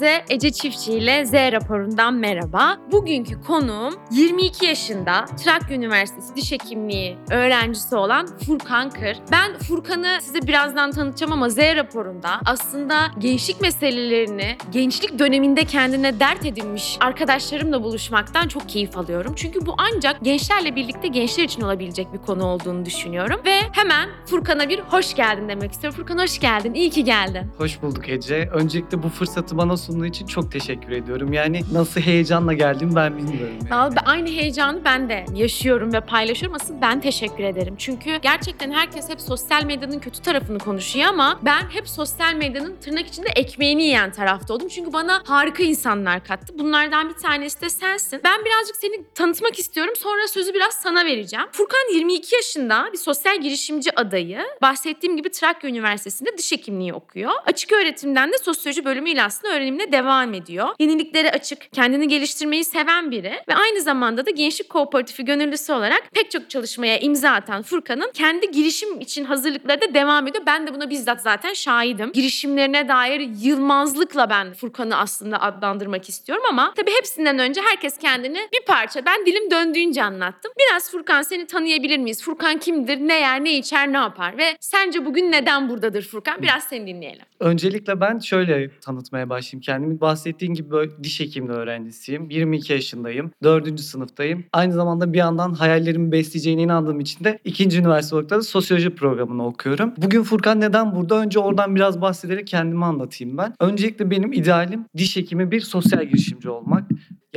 Herkese Ece Çiftçi ile Z raporundan merhaba. Bugünkü konuğum 22 yaşında Trakya Üniversitesi Diş Hekimliği öğrencisi olan Furkan Kır. Ben Furkan'ı size birazdan tanıtacağım ama Z raporunda aslında gençlik meselelerini gençlik döneminde kendine dert edinmiş arkadaşlarımla buluşmaktan çok keyif alıyorum. Çünkü bu ancak gençlerle birlikte gençler için olabilecek bir konu olduğunu düşünüyorum. Ve hemen Furkan'a bir hoş geldin demek istiyorum. Furkan hoş geldin, iyi ki geldin. Hoş bulduk Ece. Öncelikle bu fırsatı bana sunduğu için çok teşekkür ediyorum. Yani nasıl heyecanla geldim ben bilmiyorum. Yani. Aynı heyecanı ben de yaşıyorum ve paylaşıyorum. Asıl ben teşekkür ederim. Çünkü gerçekten herkes hep sosyal medyanın kötü tarafını konuşuyor ama ben hep sosyal medyanın tırnak içinde ekmeğini yiyen tarafta oldum. Çünkü bana harika insanlar kattı. Bunlardan bir tanesi de sensin. Ben birazcık seni tanıtmak istiyorum. Sonra sözü biraz sana vereceğim. Furkan 22 yaşında bir sosyal girişimci adayı. Bahsettiğim gibi Trakya Üniversitesi'nde diş hekimliği okuyor. Açık öğretimden de sosyoloji bölümüyle aslında öğrenimine devam ediyor. Yeniliklere açık, kendini geliştirmeyi seven biri ve aynı zamanda da Gençlik Kooperatifi gönüllüsü olarak pek çok çalışmaya imza atan Furkan'ın kendi girişim için hazırlıkları da devam ediyor. Ben de buna bizzat zaten şahidim. Girişimlerine dair yılmazlıkla ben Furkan'ı aslında adlandırmak istiyorum ama tabii hepsinden önce herkes kendini bir parça ben dilim döndüğünce anlattım. Biraz Furkan seni tanıyabilir miyiz? Furkan kimdir? Ne yer, ne içer, ne yapar? Ve sence bugün neden buradadır Furkan? Biraz seni dinleyelim. Öncelikle ben şöyle tanıtmaya başlayayım kendimi. Bahsettiğin gibi böyle diş hekimliği öğrencisiyim. 22 yaşındayım. 4. sınıftayım. Aynı zamanda bir yandan hayallerimi besleyeceğine inandığım için de ikinci üniversite olarak da sosyoloji programını okuyorum. Bugün Furkan neden burada? Önce oradan biraz bahsederek kendimi anlatayım ben. Öncelikle benim idealim diş hekimi bir sosyal girişimci olmak.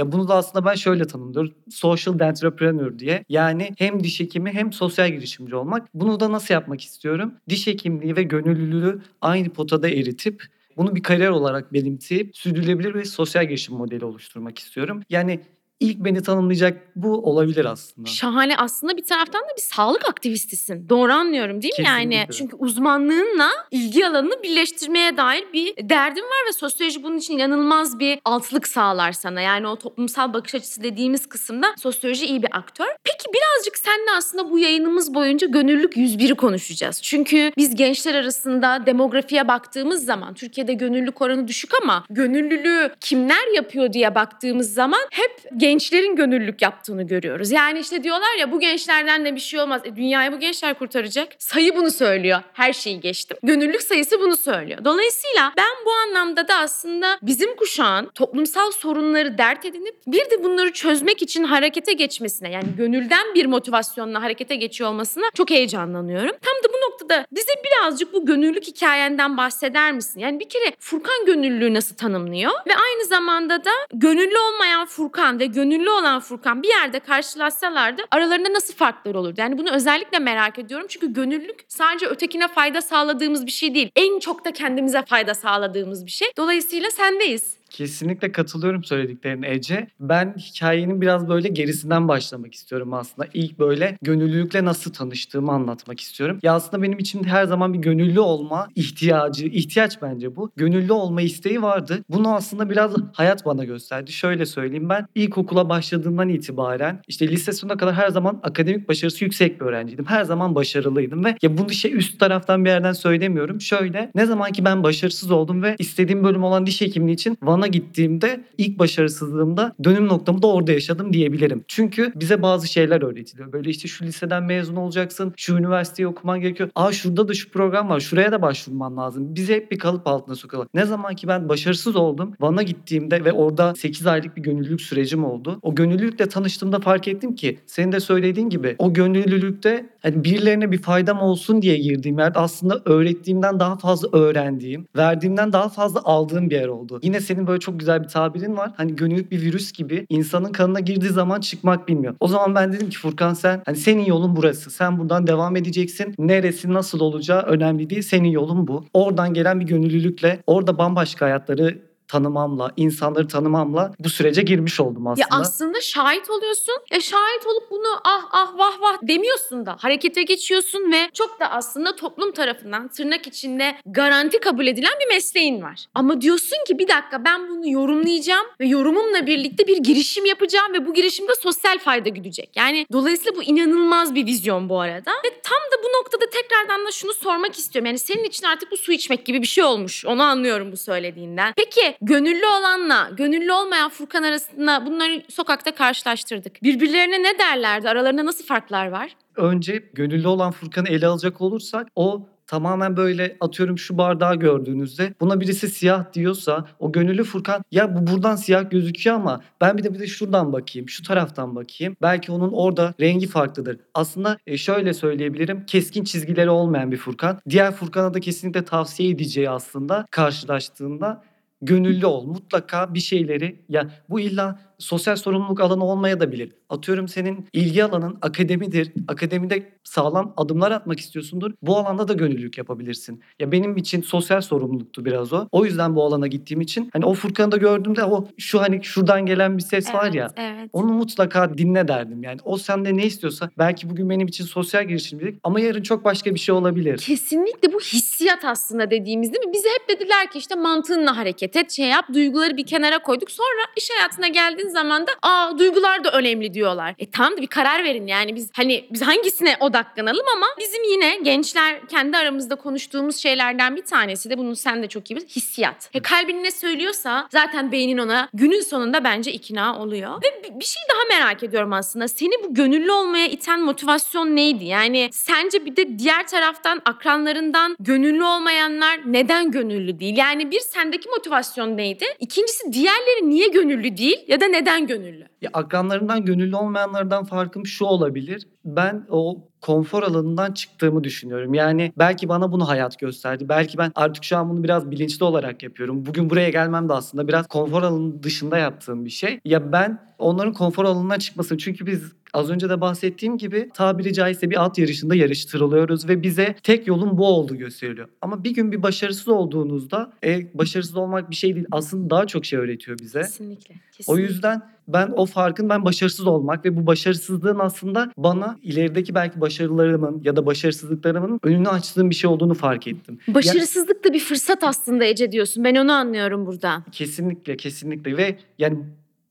Ya bunu da aslında ben şöyle tanımlıyorum. Social entrepreneur diye. Yani hem diş hekimi hem sosyal girişimci olmak. Bunu da nasıl yapmak istiyorum? Diş hekimliği ve gönüllülüğü aynı potada eritip bunu bir kariyer olarak benimseyip sürdürülebilir ve sosyal girişim modeli oluşturmak istiyorum. Yani ilk beni tanımlayacak bu olabilir aslında. Şahane aslında bir taraftan da bir sağlık aktivistisin. Doğru anlıyorum değil mi yani? Kesinlikle. Çünkü uzmanlığınla ilgi alanını birleştirmeye dair bir derdin var ve sosyoloji bunun için inanılmaz bir altlık sağlar sana. Yani o toplumsal bakış açısı dediğimiz kısımda sosyoloji iyi bir aktör. Peki birazcık seninle aslında bu yayınımız boyunca gönüllülük 101'i konuşacağız. Çünkü biz gençler arasında demografiye baktığımız zaman Türkiye'de gönüllülük oranı düşük ama gönüllülüğü kimler yapıyor diye baktığımız zaman hep gençlerin gönüllülük yaptığını görüyoruz. Yani işte diyorlar ya bu gençlerden de bir şey olmaz. E, dünyayı bu gençler kurtaracak. Sayı bunu söylüyor. Her şeyi geçtim. Gönüllülük sayısı bunu söylüyor. Dolayısıyla ben bu anlamda da aslında bizim kuşağın toplumsal sorunları dert edinip bir de bunları çözmek için harekete geçmesine yani gönülden bir motivasyonla harekete geçiyor olmasına çok heyecanlanıyorum. Tam da bu noktada bize birazcık bu gönüllülük hikayenden bahseder misin? Yani bir kere Furkan gönüllülüğü nasıl tanımlıyor? Ve aynı zamanda da gönüllü olmayan Furkan ve gönüllü olan Furkan bir yerde karşılaşsalardı aralarında nasıl farklar olurdu? Yani bunu özellikle merak ediyorum. Çünkü gönüllülük sadece ötekine fayda sağladığımız bir şey değil. En çok da kendimize fayda sağladığımız bir şey. Dolayısıyla sendeyiz. Kesinlikle katılıyorum söylediklerine Ece. Ben hikayenin biraz böyle gerisinden başlamak istiyorum aslında. İlk böyle gönüllülükle nasıl tanıştığımı anlatmak istiyorum. Ya aslında benim içimde her zaman bir gönüllü olma ihtiyacı, ihtiyaç bence bu. Gönüllü olma isteği vardı. Bunu aslında biraz hayat bana gösterdi. Şöyle söyleyeyim ben ilkokula başladığımdan itibaren işte lise sonuna kadar her zaman akademik başarısı yüksek bir öğrenciydim. Her zaman başarılıydım ve ya bunu şey üst taraftan bir yerden söylemiyorum. Şöyle ne zaman ki ben başarısız oldum ve istediğim bölüm olan diş hekimliği için Van'a gittiğimde ilk başarısızlığımda dönüm noktamı da orada yaşadım diyebilirim. Çünkü bize bazı şeyler öğretiliyor. Böyle işte şu liseden mezun olacaksın, şu üniversiteyi okuman gerekiyor. Aa şurada da şu program var, şuraya da başvurman lazım. Bizi hep bir kalıp altına sokuyorlar. Ne zaman ki ben başarısız oldum, Van'a gittiğimde ve orada 8 aylık bir gönüllülük sürecim oldu. O gönüllülükle tanıştığımda fark ettim ki senin de söylediğin gibi o gönüllülükte hani birilerine bir faydam olsun diye girdiğim yerde aslında öğrettiğimden daha fazla öğrendiğim, verdiğimden daha fazla aldığım bir yer oldu. Yine senin böyle çok güzel bir tabirin var. Hani gönüllülük bir virüs gibi insanın kanına girdiği zaman çıkmak bilmiyor. O zaman ben dedim ki Furkan sen hani senin yolun burası. Sen buradan devam edeceksin. Neresi nasıl olacağı önemli değil. Senin yolun bu. Oradan gelen bir gönüllülükle orada bambaşka hayatları tanımamla, insanları tanımamla bu sürece girmiş oldum aslında. Ya aslında şahit oluyorsun. Ya şahit olup bunu ah ah vah vah demiyorsun da harekete geçiyorsun ve çok da aslında toplum tarafından tırnak içinde garanti kabul edilen bir mesleğin var. Ama diyorsun ki bir dakika ben bunu yorumlayacağım ve yorumumla birlikte bir girişim yapacağım ve bu girişimde sosyal fayda güdecek. Yani dolayısıyla bu inanılmaz bir vizyon bu arada. Ve tam da bu noktada tekrardan da şunu sormak istiyorum. Yani senin için artık bu su içmek gibi bir şey olmuş. Onu anlıyorum bu söylediğinden. Peki gönüllü olanla gönüllü olmayan Furkan arasında bunları sokakta karşılaştırdık. Birbirlerine ne derlerdi? Aralarında nasıl farklar var? Önce gönüllü olan Furkan'ı ele alacak olursak o tamamen böyle atıyorum şu bardağı gördüğünüzde buna birisi siyah diyorsa o gönüllü Furkan ya bu buradan siyah gözüküyor ama ben bir de bir de şuradan bakayım şu taraftan bakayım belki onun orada rengi farklıdır. Aslında e, şöyle söyleyebilirim keskin çizgileri olmayan bir Furkan. Diğer Furkan'a da kesinlikle tavsiye edeceği aslında karşılaştığında gönüllü ol. Mutlaka bir şeyleri ya bu illa sosyal sorumluluk alanı olmaya da bilir. Atıyorum senin ilgi alanın akademidir. Akademide sağlam adımlar atmak istiyorsundur. Bu alanda da gönüllülük yapabilirsin. Ya benim için sosyal sorumluluktu biraz o. O yüzden bu alana gittiğim için hani o Furkan'ı da gördüğümde o şu hani şuradan gelen bir ses var ya. Evet. Onu mutlaka dinle derdim yani. O sende ne istiyorsa belki bugün benim için sosyal girişimcilik ama yarın çok başka bir şey olabilir. Kesinlikle bu hissiyat aslında dediğimiz değil mi? Bize hep dediler ki işte mantığınla hareket et, şey yap, duyguları bir kenara koyduk. Sonra iş hayatına geldiğin zaman da aa duygular da önemli diyorlar. E tamam da bir karar verin yani biz hani biz hangisine odaklanalım ama bizim yine gençler kendi aramızda konuştuğumuz şeylerden bir tanesi de bunu sen de çok iyi biliyorsun hissiyat. E kalbin ne söylüyorsa zaten beynin ona günün sonunda bence ikna oluyor. Ve bir- bir şey daha merak ediyorum aslında. Seni bu gönüllü olmaya iten motivasyon neydi? Yani sence bir de diğer taraftan akranlarından gönüllü olmayanlar neden gönüllü değil? Yani bir sendeki motivasyon neydi? İkincisi diğerleri niye gönüllü değil ya da neden gönüllü? Ya akranlarından gönüllü olmayanlardan farkım şu olabilir. Ben o konfor alanından çıktığımı düşünüyorum. Yani belki bana bunu hayat gösterdi. Belki ben artık şu an bunu biraz bilinçli olarak yapıyorum. Bugün buraya gelmem de aslında biraz konfor alanının dışında yaptığım bir şey. Ya ben onların konfor alanından çıkmasın. Çünkü biz az önce de bahsettiğim gibi tabiri caizse bir at yarışında yarıştırılıyoruz ve bize tek yolun bu olduğu gösteriliyor. Ama bir gün bir başarısız olduğunuzda e, başarısız olmak bir şey değil. Aslında daha çok şey öğretiyor bize. Kesinlikle. O kesinlikle. yüzden ben o farkın ben başarısız olmak ve bu başarısızlığın aslında bana ilerideki belki başarılarımın ya da başarısızlıklarımın önünü açtığım bir şey olduğunu fark ettim. Başarısızlık da bir fırsat aslında Ece diyorsun. Ben onu anlıyorum burada. Kesinlikle kesinlikle ve yani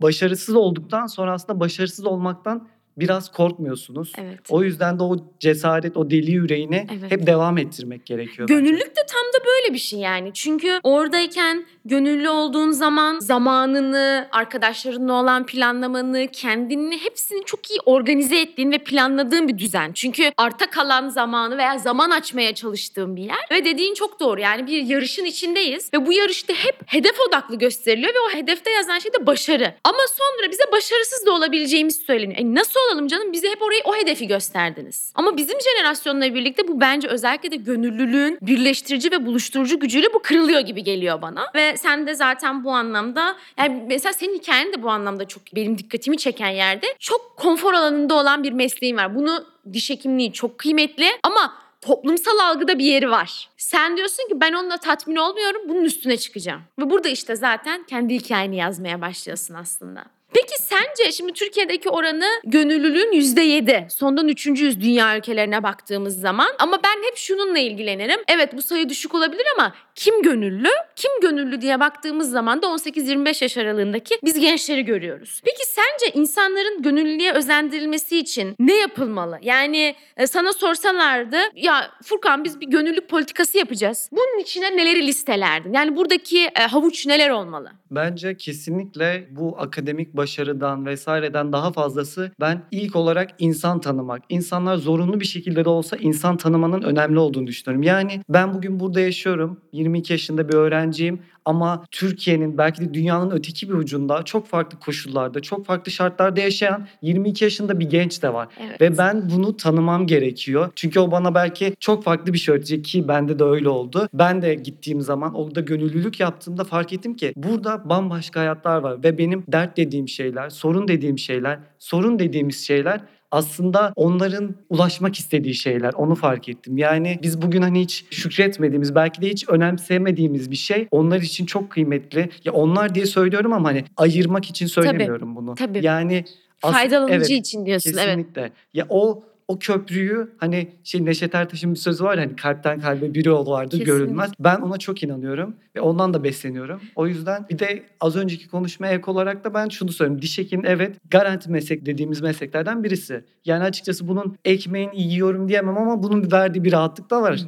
başarısız olduktan sonra aslında başarısız olmaktan biraz korkmuyorsunuz. Evet. O yüzden de o cesaret, o deli yüreğini Evet. hep devam ettirmek gerekiyor. bence. Gönüllülük de tam da böyle bir şey yani. Çünkü oradayken gönüllü olduğun zaman zamanını, arkadaşlarınla olan planlamanı, kendini hepsini çok iyi organize ettiğin ve planladığın bir düzen. Çünkü arta kalan zamanı veya zaman açmaya çalıştığın bir yer. Ve dediğin çok doğru. Yani bir yarışın içindeyiz ve bu yarışta hep hedef odaklı gösteriliyor ve o hedefte yazan şey de başarı. Ama sonra bize başarısız da olabileceğimiz söyleniyor. E nasıl olalım canım? Bize hep orayı o hedefi gösterdiniz. Ama bizim jenerasyonla birlikte bu bence özellikle de gönüllülüğün birleştirici ve buluşturucu gücüyle bu kırılıyor gibi geliyor bana. Ve sen de zaten bu anlamda yani mesela senin hikayen de bu anlamda çok benim dikkatimi çeken yerde çok konfor alanında olan bir mesleğin var. Bunu diş hekimliği çok kıymetli ama toplumsal algıda bir yeri var. Sen diyorsun ki ben onunla tatmin olmuyorum bunun üstüne çıkacağım. Ve burada işte zaten kendi hikayeni yazmaya başlıyorsun aslında. Peki sence şimdi Türkiye'deki oranı gönüllülüğün %7. Sondan üçüncüyüz dünya ülkelerine baktığımız zaman. Ama ben hep şununla ilgilenirim. Evet bu sayı düşük olabilir ama kim gönüllü? Kim gönüllü diye baktığımız zaman da 18-25 yaş aralığındaki biz gençleri görüyoruz. Peki sence insanların gönüllülüğe özendirilmesi için ne yapılmalı? Yani e, sana sorsalardı ya Furkan biz bir gönüllülük politikası yapacağız. Bunun içine neleri listelerdin? Yani buradaki e, havuç neler olmalı? Bence kesinlikle bu akademik başarıdan vesaireden daha fazlası ben ilk olarak insan tanımak. İnsanlar zorunlu bir şekilde de olsa insan tanımanın önemli olduğunu düşünüyorum. Yani ben bugün burada yaşıyorum. 22 yaşında bir öğrenciyim ama Türkiye'nin belki de dünyanın öteki bir ucunda çok farklı koşullarda, çok farklı şartlarda yaşayan 22 yaşında bir genç de var. Evet. Ve ben bunu tanımam gerekiyor. Çünkü o bana belki çok farklı bir şey öğretecek ki bende de öyle oldu. Ben de gittiğim zaman orada gönüllülük yaptığımda fark ettim ki burada bambaşka hayatlar var. Ve benim dert dediğim şeyler, sorun dediğim şeyler, sorun dediğimiz şeyler aslında onların ulaşmak istediği şeyler. Onu fark ettim. Yani biz bugün hani hiç şükretmediğimiz, belki de hiç önemsemediğimiz bir şey onlar için çok kıymetli. Ya onlar diye söylüyorum ama hani ayırmak için söylemiyorum bunu. tabii. Yani Faydalanıcı evet, için diyorsun evet. Kesinlikle. Ya o o köprüyü hani şey Neşet Ertaş'ın bir sözü var ya hani kalpten kalbe bir yol vardır Kesinlikle. görülmez. Ben ona çok inanıyorum ve ondan da besleniyorum. O yüzden bir de az önceki konuşmaya ek olarak da ben şunu söyleyeyim. Diş hekimi evet garanti meslek dediğimiz mesleklerden birisi. Yani açıkçası bunun ekmeğini yiyorum diyemem ama bunun verdiği bir rahatlık da var.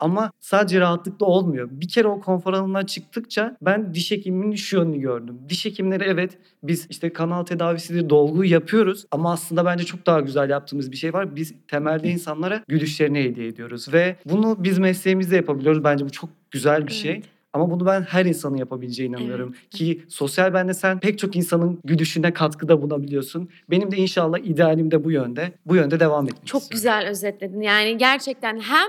Ama sadece rahatlıkla olmuyor. Bir kere o konfor alanından çıktıkça ben diş hekiminin şu yönünü gördüm. Diş hekimleri evet biz işte kanal tedavisidir, dolguyu yapıyoruz ama aslında bence çok daha güzel yaptığımız bir şey var. Biz temelde insanlara gülüşlerini hediye ediyoruz ve bunu biz mesleğimizde yapabiliyoruz. Bence bu çok güzel bir şey. Evet. Ama bunu ben her insanın yapabileceğine inanıyorum. Ki sosyal bende sen pek çok insanın gülüşüne katkıda bulunabiliyorsun. Benim de inşallah idealim de bu yönde. Bu yönde devam etmek Çok istiyorum. güzel özetledin. Yani gerçekten hem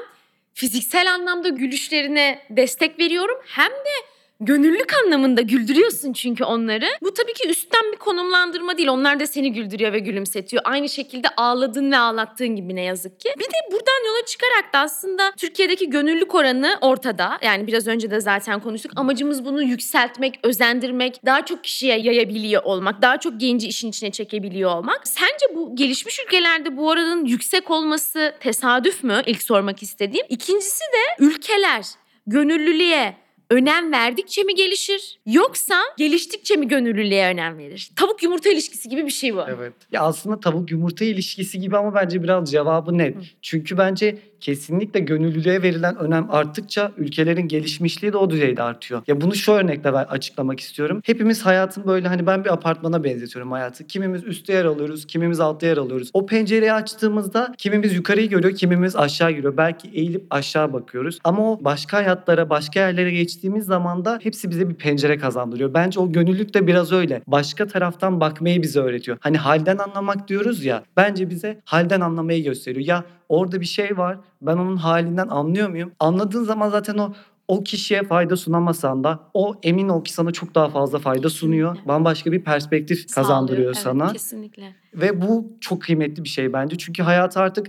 fiziksel anlamda gülüşlerine destek veriyorum. Hem de gönüllülük anlamında güldürüyorsun çünkü onları. Bu tabii ki üstten bir konumlandırma değil. Onlar da seni güldürüyor ve gülümsetiyor. Aynı şekilde ağladın ve ağlattığın gibi ne yazık ki. Bir de buradan yola çıkarak da aslında Türkiye'deki gönüllülük oranı ortada. Yani biraz önce de zaten konuştuk. Amacımız bunu yükseltmek, özendirmek, daha çok kişiye yayabiliyor olmak, daha çok genci işin içine çekebiliyor olmak. Sence bu gelişmiş ülkelerde bu oranın yüksek olması tesadüf mü? İlk sormak istediğim. İkincisi de ülkeler gönüllülüğe önem verdikçe mi gelişir yoksa geliştikçe mi gönüllülüğe önem verir? Tavuk yumurta ilişkisi gibi bir şey bu. Evet. Ya aslında tavuk yumurta ilişkisi gibi ama bence biraz cevabı net. Hı. Çünkü bence kesinlikle gönüllülüğe verilen önem arttıkça ülkelerin gelişmişliği de o düzeyde artıyor. Ya bunu şu örnekle ben açıklamak istiyorum. Hepimiz hayatın böyle hani ben bir apartmana benzetiyorum hayatı. Kimimiz üstte yer alıyoruz, kimimiz altta yer alıyoruz. O pencereyi açtığımızda kimimiz yukarıyı görüyor, kimimiz aşağı görüyor. Belki eğilip aşağı bakıyoruz. Ama o başka hayatlara, başka yerlere geçtiğimiz zaman da hepsi bize bir pencere kazandırıyor. Bence o gönüllülük de biraz öyle. Başka taraftan bakmayı bize öğretiyor. Hani halden anlamak diyoruz ya. Bence bize halden anlamayı gösteriyor. Ya orada bir şey var. Ben onun halinden anlıyor muyum? Anladığın zaman zaten o o kişiye fayda sunamasan da o emin ol ki sana çok daha fazla fayda sunuyor. Kesinlikle. Bambaşka bir perspektif kazandırıyor Sağlıyor. sana. Evet, kesinlikle. Ve bu çok kıymetli bir şey bence. Çünkü hayata artık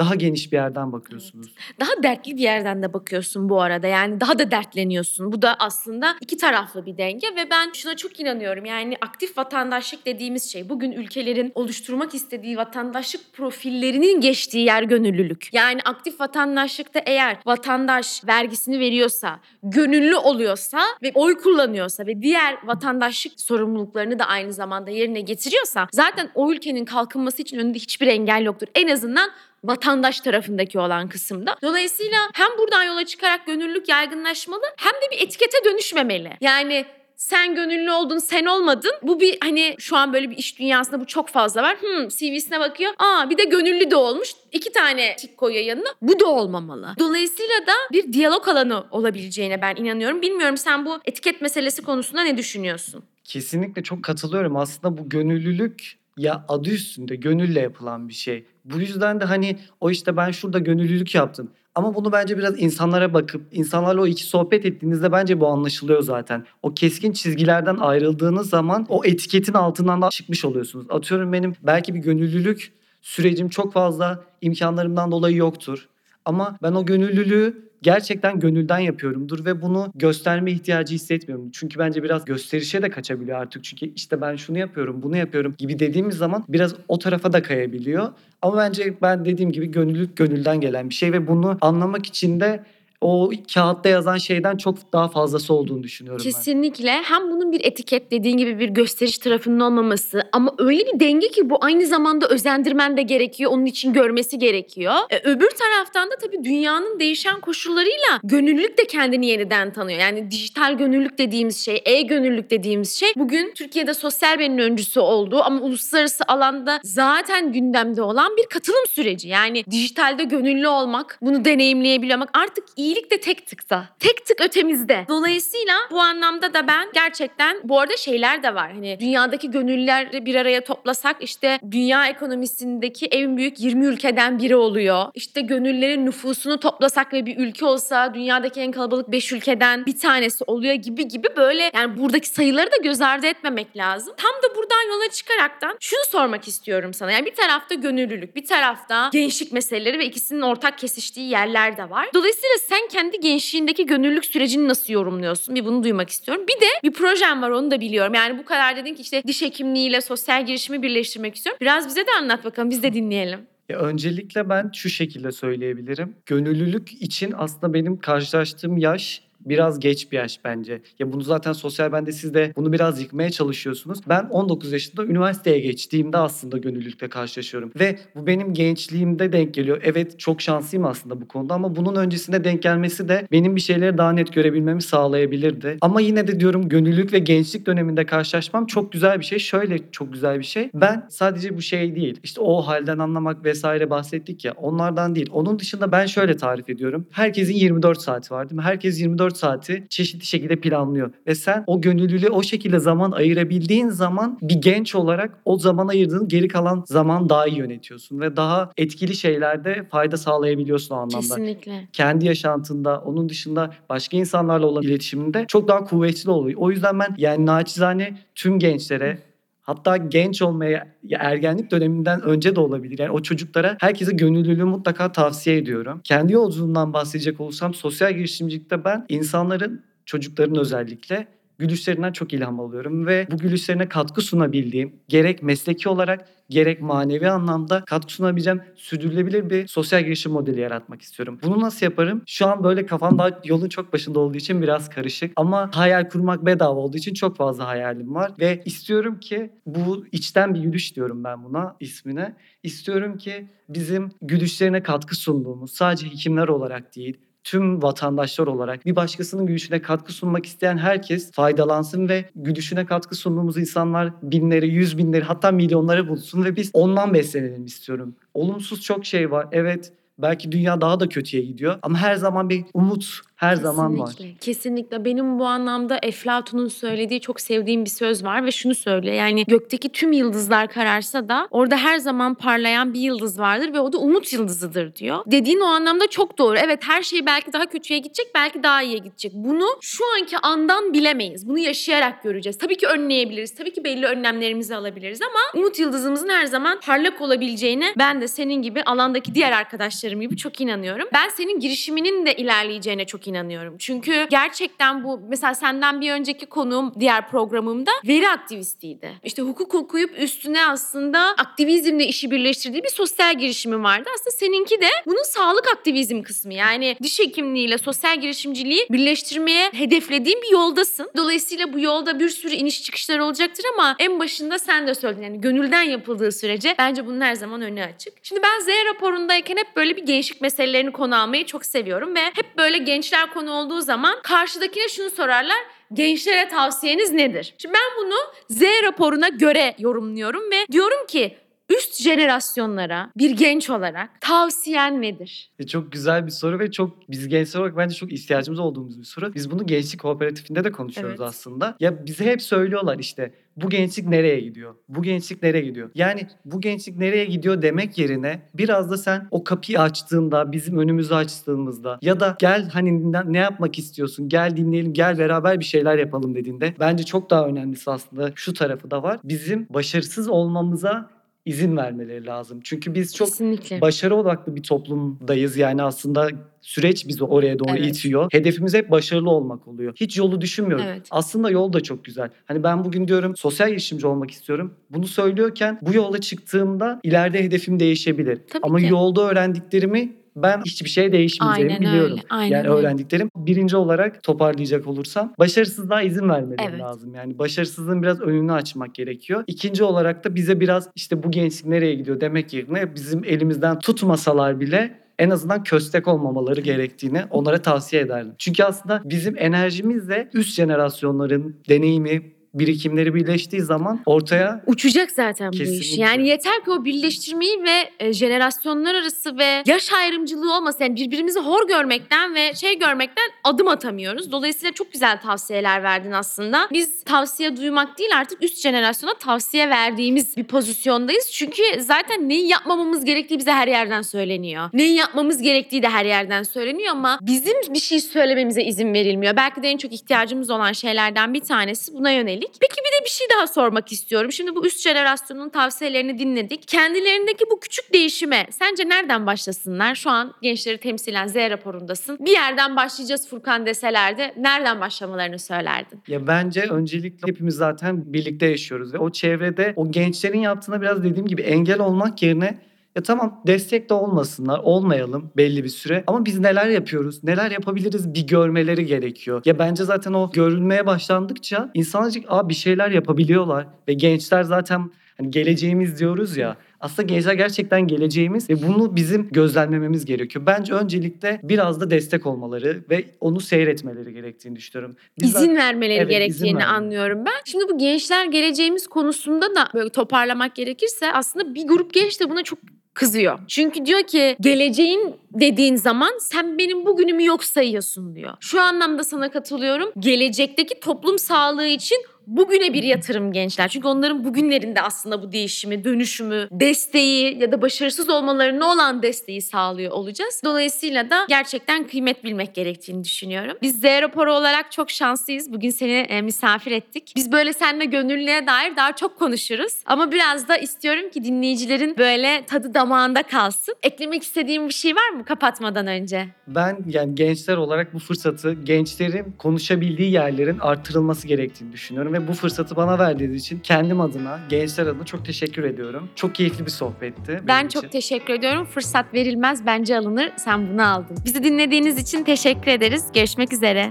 daha geniş bir yerden bakıyorsunuz. Daha dertli bir yerden de bakıyorsun bu arada. Yani daha da dertleniyorsun. Bu da aslında iki taraflı bir denge ve ben şuna çok inanıyorum. Yani aktif vatandaşlık dediğimiz şey bugün ülkelerin oluşturmak istediği vatandaşlık profillerinin geçtiği yer gönüllülük. Yani aktif vatandaşlıkta eğer vatandaş vergisini veriyorsa, gönüllü oluyorsa ve oy kullanıyorsa ve diğer vatandaşlık sorumluluklarını da aynı zamanda yerine getiriyorsa zaten o ülkenin kalkınması için önünde hiçbir engel yoktur. En azından vatandaş tarafındaki olan kısımda. Dolayısıyla hem buradan yola çıkarak gönüllülük yaygınlaşmalı hem de bir etikete dönüşmemeli. Yani sen gönüllü oldun, sen olmadın. Bu bir hani şu an böyle bir iş dünyasında bu çok fazla var. Hmm, CV'sine bakıyor. Aa bir de gönüllü de olmuş. İki tane tik koyuyor yanına. Bu da olmamalı. Dolayısıyla da bir diyalog alanı olabileceğine ben inanıyorum. Bilmiyorum sen bu etiket meselesi konusunda ne düşünüyorsun? Kesinlikle çok katılıyorum. Aslında bu gönüllülük ya adı üstünde gönülle yapılan bir şey. Bu yüzden de hani o işte ben şurada gönüllülük yaptım. Ama bunu bence biraz insanlara bakıp insanlarla o iki sohbet ettiğinizde bence bu anlaşılıyor zaten. O keskin çizgilerden ayrıldığınız zaman o etiketin altından da çıkmış oluyorsunuz. Atıyorum benim belki bir gönüllülük sürecim çok fazla imkanlarımdan dolayı yoktur. Ama ben o gönüllülüğü gerçekten gönülden yapıyorumdur ve bunu gösterme ihtiyacı hissetmiyorum. Çünkü bence biraz gösterişe de kaçabiliyor artık. Çünkü işte ben şunu yapıyorum, bunu yapıyorum gibi dediğimiz zaman biraz o tarafa da kayabiliyor. Ama bence ben dediğim gibi gönüllülük gönülden gelen bir şey ve bunu anlamak için de o kağıtta yazan şeyden çok daha fazlası olduğunu düşünüyorum ben. Kesinlikle hem bunun bir etiket dediğin gibi bir gösteriş tarafının olmaması ama öyle bir denge ki bu aynı zamanda özendirmen de gerekiyor. Onun için görmesi gerekiyor. E, öbür taraftan da tabii dünyanın değişen koşullarıyla gönüllülük de kendini yeniden tanıyor. Yani dijital gönüllülük dediğimiz şey, e-gönüllülük dediğimiz şey bugün Türkiye'de sosyal medyanın öncüsü olduğu ama uluslararası alanda zaten gündemde olan bir katılım süreci. Yani dijitalde gönüllü olmak, bunu deneyimleyebilmek artık iyilik de tek tıkta. Tek tık ötemizde. Dolayısıyla bu anlamda da ben gerçekten bu arada şeyler de var. Hani dünyadaki gönüllüleri bir araya toplasak işte dünya ekonomisindeki en büyük 20 ülkeden biri oluyor. İşte gönüllülerin nüfusunu toplasak ve bir ülke olsa dünyadaki en kalabalık 5 ülkeden bir tanesi oluyor gibi gibi böyle yani buradaki sayıları da göz ardı etmemek lazım. Tam da buradan yola çıkaraktan şunu sormak istiyorum sana. Yani bir tarafta gönüllülük, bir tarafta gençlik meseleleri ve ikisinin ortak kesiştiği yerler de var. Dolayısıyla sen sen kendi gençliğindeki gönüllülük sürecini nasıl yorumluyorsun? Bir bunu duymak istiyorum. Bir de bir projem var onu da biliyorum. Yani bu kadar dedin ki işte diş hekimliğiyle sosyal girişimi birleştirmek istiyorum. Biraz bize de anlat bakalım biz de dinleyelim. Ya öncelikle ben şu şekilde söyleyebilirim. Gönüllülük için aslında benim karşılaştığım yaş biraz geç bir yaş bence. Ya bunu zaten sosyal bende siz de bunu biraz yıkmaya çalışıyorsunuz. Ben 19 yaşında üniversiteye geçtiğimde aslında gönüllülükle karşılaşıyorum. Ve bu benim gençliğimde denk geliyor. Evet çok şanslıyım aslında bu konuda ama bunun öncesinde denk gelmesi de benim bir şeyleri daha net görebilmemi sağlayabilirdi. Ama yine de diyorum gönüllülük ve gençlik döneminde karşılaşmam çok güzel bir şey. Şöyle çok güzel bir şey. Ben sadece bu şey değil. İşte o halden anlamak vesaire bahsettik ya. Onlardan değil. Onun dışında ben şöyle tarif ediyorum. Herkesin 24 saati var değil mi? Herkes 24 saati çeşitli şekilde planlıyor. Ve sen o gönüllülüğe o şekilde zaman ayırabildiğin zaman bir genç olarak o zaman ayırdığın geri kalan zaman daha iyi yönetiyorsun. Ve daha etkili şeylerde fayda sağlayabiliyorsun o anlamda Kesinlikle. kendi yaşantında, onun dışında başka insanlarla olan iletişiminde çok daha kuvvetli oluyor. O yüzden ben yani naçizane tüm gençlere hatta genç olmaya ya ergenlik döneminden önce de olabilir. Yani o çocuklara herkese gönüllülüğü mutlaka tavsiye ediyorum. Kendi yolculuğumdan bahsedecek olursam sosyal girişimcilikte ben insanların, çocukların özellikle gülüşlerinden çok ilham alıyorum ve bu gülüşlerine katkı sunabildiğim gerek mesleki olarak gerek manevi anlamda katkı sunabileceğim sürdürülebilir bir sosyal girişim modeli yaratmak istiyorum. Bunu nasıl yaparım? Şu an böyle kafamda yolun çok başında olduğu için biraz karışık ama hayal kurmak bedava olduğu için çok fazla hayalim var ve istiyorum ki bu içten bir gülüş diyorum ben buna ismine. İstiyorum ki bizim gülüşlerine katkı sunduğumuz sadece hekimler olarak değil tüm vatandaşlar olarak bir başkasının gülüşüne katkı sunmak isteyen herkes faydalansın ve gülüşüne katkı sunduğumuz insanlar binleri, yüz binleri hatta milyonları bulsun ve biz ondan beslenelim istiyorum. Olumsuz çok şey var. Evet belki dünya daha da kötüye gidiyor ama her zaman bir umut her zaman var. Kesinlikle. Kesinlikle. Benim bu anlamda Eflatun'un söylediği çok sevdiğim bir söz var ve şunu söylüyor. Yani gökteki tüm yıldızlar kararsa da orada her zaman parlayan bir yıldız vardır ve o da umut yıldızıdır diyor. Dediğin o anlamda çok doğru. Evet her şey belki daha kötüye gidecek, belki daha iyiye gidecek. Bunu şu anki andan bilemeyiz. Bunu yaşayarak göreceğiz. Tabii ki önleyebiliriz. Tabii ki belli önlemlerimizi alabiliriz ama umut yıldızımızın her zaman parlak olabileceğine ben de senin gibi alandaki diğer arkadaşlarım gibi çok inanıyorum. Ben senin girişiminin de ilerleyeceğine çok inanıyorum. Çünkü gerçekten bu mesela senden bir önceki konuğum diğer programımda veri aktivistiydi. İşte hukuk okuyup üstüne aslında aktivizmle işi birleştirdiği bir sosyal girişimi vardı. Aslında seninki de bunun sağlık aktivizm kısmı. Yani diş hekimliğiyle sosyal girişimciliği birleştirmeye hedeflediğin bir yoldasın. Dolayısıyla bu yolda bir sürü iniş çıkışlar olacaktır ama en başında sen de söyledin. Yani gönülden yapıldığı sürece bence bunun her zaman önü açık. Şimdi ben Z raporundayken hep böyle bir gençlik meselelerini konu almayı çok seviyorum ve hep böyle gençler konu olduğu zaman karşıdakine şunu sorarlar. Gençlere tavsiyeniz nedir? Şimdi ben bunu Z raporuna göre yorumluyorum ve diyorum ki üst jenerasyonlara bir genç olarak tavsiyen nedir? E, Çok güzel bir soru ve çok biz gençler olarak bence çok ihtiyacımız olduğumuz bir soru. Biz bunu gençlik kooperatifinde de konuşuyoruz Evet. aslında. Ya bize hep söylüyorlar işte bu gençlik nereye gidiyor? Bu gençlik nereye gidiyor? Yani bu gençlik nereye gidiyor demek yerine biraz da sen o kapıyı açtığında, bizim önümüzü açtığımızda ya da gel hani ne- ne yapmak istiyorsun? Gel dinleyelim, gel beraber bir şeyler yapalım dediğinde bence çok daha önemlisi aslında şu tarafı da var. Bizim başarısız olmamıza izin vermeleri lazım. Çünkü biz çok Kesinlikle. başarı odaklı bir toplumdayız. Yani aslında süreç bizi oraya doğru Evet. itiyor. Hedefimiz hep başarılı olmak oluyor. Hiç yolu düşünmüyoruz. Evet. Aslında yol da çok güzel. Hani ben bugün diyorum sosyal girişimci olmak istiyorum. Bunu söylüyorken bu yola çıktığımda ileride hedefim değişebilir. Tabii Ama ki. yolda öğrendiklerimi ben hiçbir şey değişmeyeceğini Aynen biliyorum. öyle, aynen yani öyle. öğrendiklerim birinci olarak toparlayacak olursam başarısızlığa izin vermeleri Evet. lazım. Yani başarısızlığın biraz önünü açmak gerekiyor. İkinci olarak da bize biraz işte bu gençlik nereye gidiyor demek yerine bizim elimizden tutmasalar bile en azından köstek olmamaları gerektiğini onlara tavsiye ederdim. Çünkü aslında bizim enerjimizle üst jenerasyonların deneyimi, birikimleri birleştiği zaman ortaya Uçacak zaten bu iş. Kesinlikle. Yani yeter ki o birleştirmeyi ve e, jenerasyonlar arası ve yaş ayrımcılığı olmasın. Yani birbirimizi hor görmekten ve şey görmekten adım atamıyoruz. Dolayısıyla çok güzel tavsiyeler verdin aslında. Biz tavsiye duymak değil artık üst jenerasyona tavsiye verdiğimiz bir pozisyondayız. Çünkü zaten neyi yapmamamız gerektiği bize her yerden söyleniyor. Neyi yapmamız gerektiği de her yerden söyleniyor ama bizim bir şey söylememize izin verilmiyor. Belki de en çok ihtiyacımız olan şeylerden bir tanesi buna yönelik yönelik. Peki bir de bir şey daha sormak istiyorum. Şimdi bu üst jenerasyonun tavsiyelerini dinledik. Kendilerindeki bu küçük değişime sence nereden başlasınlar? Şu an gençleri temsilen Z raporundasın. Bir yerden başlayacağız Furkan deselerdi nereden başlamalarını söylerdin? Ya bence öncelikle hepimiz zaten birlikte yaşıyoruz ve o çevrede o gençlerin yaptığına biraz dediğim gibi engel olmak yerine ya tamam destek de olmasınlar, olmayalım belli bir süre ama biz neler yapıyoruz, neler yapabiliriz bir görmeleri gerekiyor. Ya bence zaten o görülmeye başlandıkça diyecek, Aa, bir şeyler yapabiliyorlar ve gençler zaten hani geleceğimiz diyoruz ya. Aslında gençler gerçekten geleceğimiz ve bunu bizim gözlemlememiz gerekiyor. Bence öncelikle biraz da destek olmaları ve onu seyretmeleri gerektiğini düşünüyorum. Biz İzin vermeleri Evet, izin gerektiğini vermeleri. anlıyorum ben. Şimdi bu gençler geleceğimiz konusunda da böyle toparlamak gerekirse aslında bir grup genç de buna çok kızıyor. Çünkü diyor ki geleceğin dediğin zaman sen benim bugünümü yok sayıyorsun diyor. Şu anlamda sana katılıyorum. Gelecekteki toplum sağlığı için bugüne bir yatırım gençler. Çünkü onların bugünlerinde aslında bu değişimi, dönüşümü, desteği ya da başarısız olmalarına olan desteği sağlıyor olacağız. Dolayısıyla da gerçekten kıymet bilmek gerektiğini düşünüyorum. Biz Z raporu olarak çok şanslıyız. Bugün seni e, misafir ettik. Biz böyle seninle gönüllüye dair daha çok konuşuruz. Ama biraz da istiyorum ki dinleyicilerin böyle tadı damağında kalsın. Eklemek istediğim bir şey var mı kapatmadan önce? Ben yani gençler olarak bu fırsatı gençlerin konuşabildiği yerlerin artırılması gerektiğini düşünüyorum ve bu fırsatı bana verdiğiniz için kendim adına, gençler adına çok teşekkür ediyorum. Çok keyifli bir sohbetti. Ben çok için. teşekkür ediyorum. Fırsat verilmez bence alınır. Sen bunu aldın. Bizi dinlediğiniz için teşekkür ederiz. Görüşmek üzere.